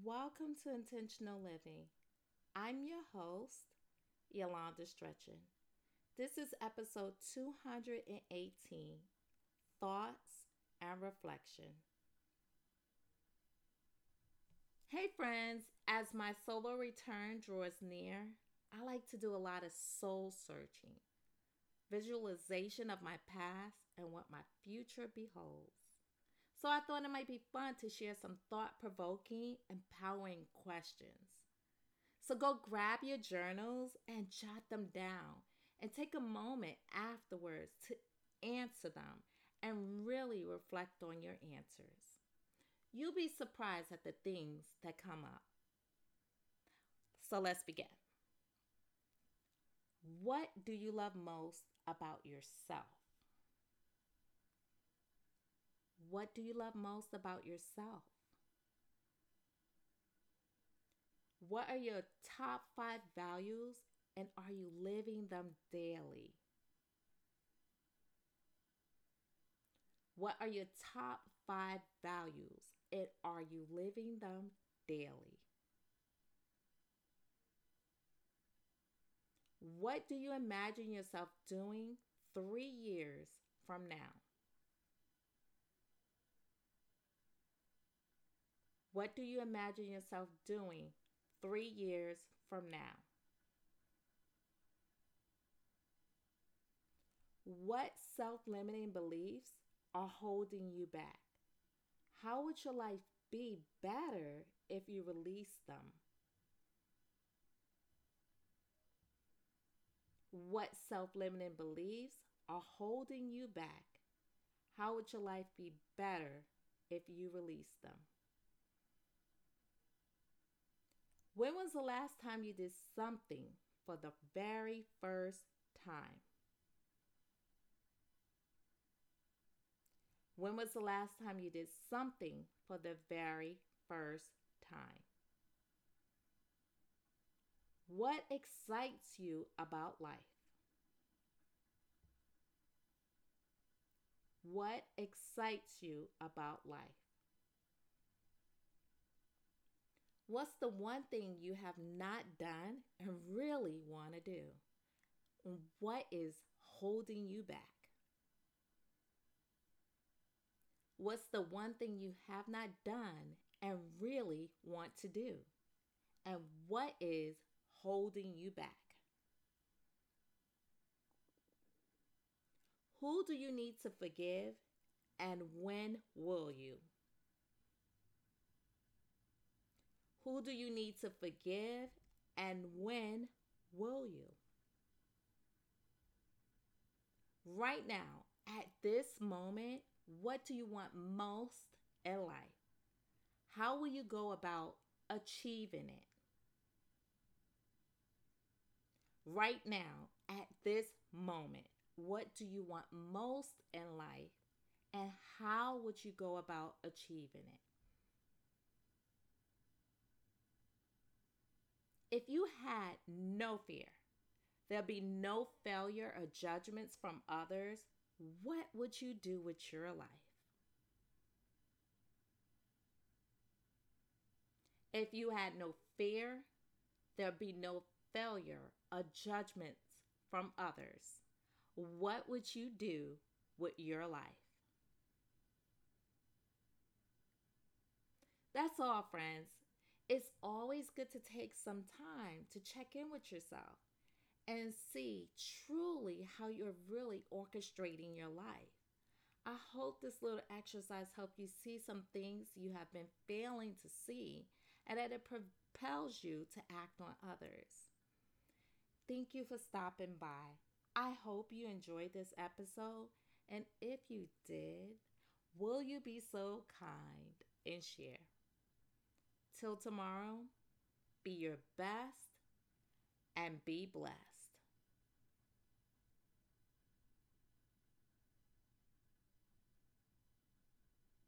Welcome to Intentional Living. I'm your host, Yolanda Stretchin. This is episode 218 Thoughts and Reflection. Hey, friends, as my solar return draws near, I like to do a lot of soul searching, visualization of my past and what my future beholds. So I thought it might be fun to share some thought provoking, empowering questions. So go grab your journals and jot them down and take a moment afterwards to answer them and really reflect on your answers. You'll be surprised at the things that come up. So let's begin. What do you love most about yourself? What do you love most about yourself? What are your top five values and are you living them daily? What are your top five values and are you living them daily? What do you imagine yourself doing three years from now? What do you imagine yourself doing three years from now? What self limiting beliefs are holding you back? How would your life be better if you release them? What self limiting beliefs are holding you back? How would your life be better if you release them? When was the last time you did something for the very first time? When was the last time you did something for the very first time? What excites you about life? What excites you about life? What's the one thing you have not done and really want to do? What is holding you back? What's the one thing you have not done and really want to do? And what is holding you back? Who do you need to forgive and when will you? Who do you need to forgive and when will you? Right now, at this moment, what do you want most in life? How will you go about achieving it? Right now, at this moment, what do you want most in life? And how would you go about achieving it? If you had no fear, there'll be no failure or judgments from others, what would you do with your life? If you had no fear, there'd be no failure or judgments from others. What would you do with your life? That's all, friends it's always good to take some time to check in with yourself and see truly how you're really orchestrating your life. I hope this little exercise helped you see some things you have been failing to see and that it propels you to act on others. Thank you for stopping by. I hope you enjoyed this episode, and if you did, will you be so kind and share? Till tomorrow, be your best and be blessed.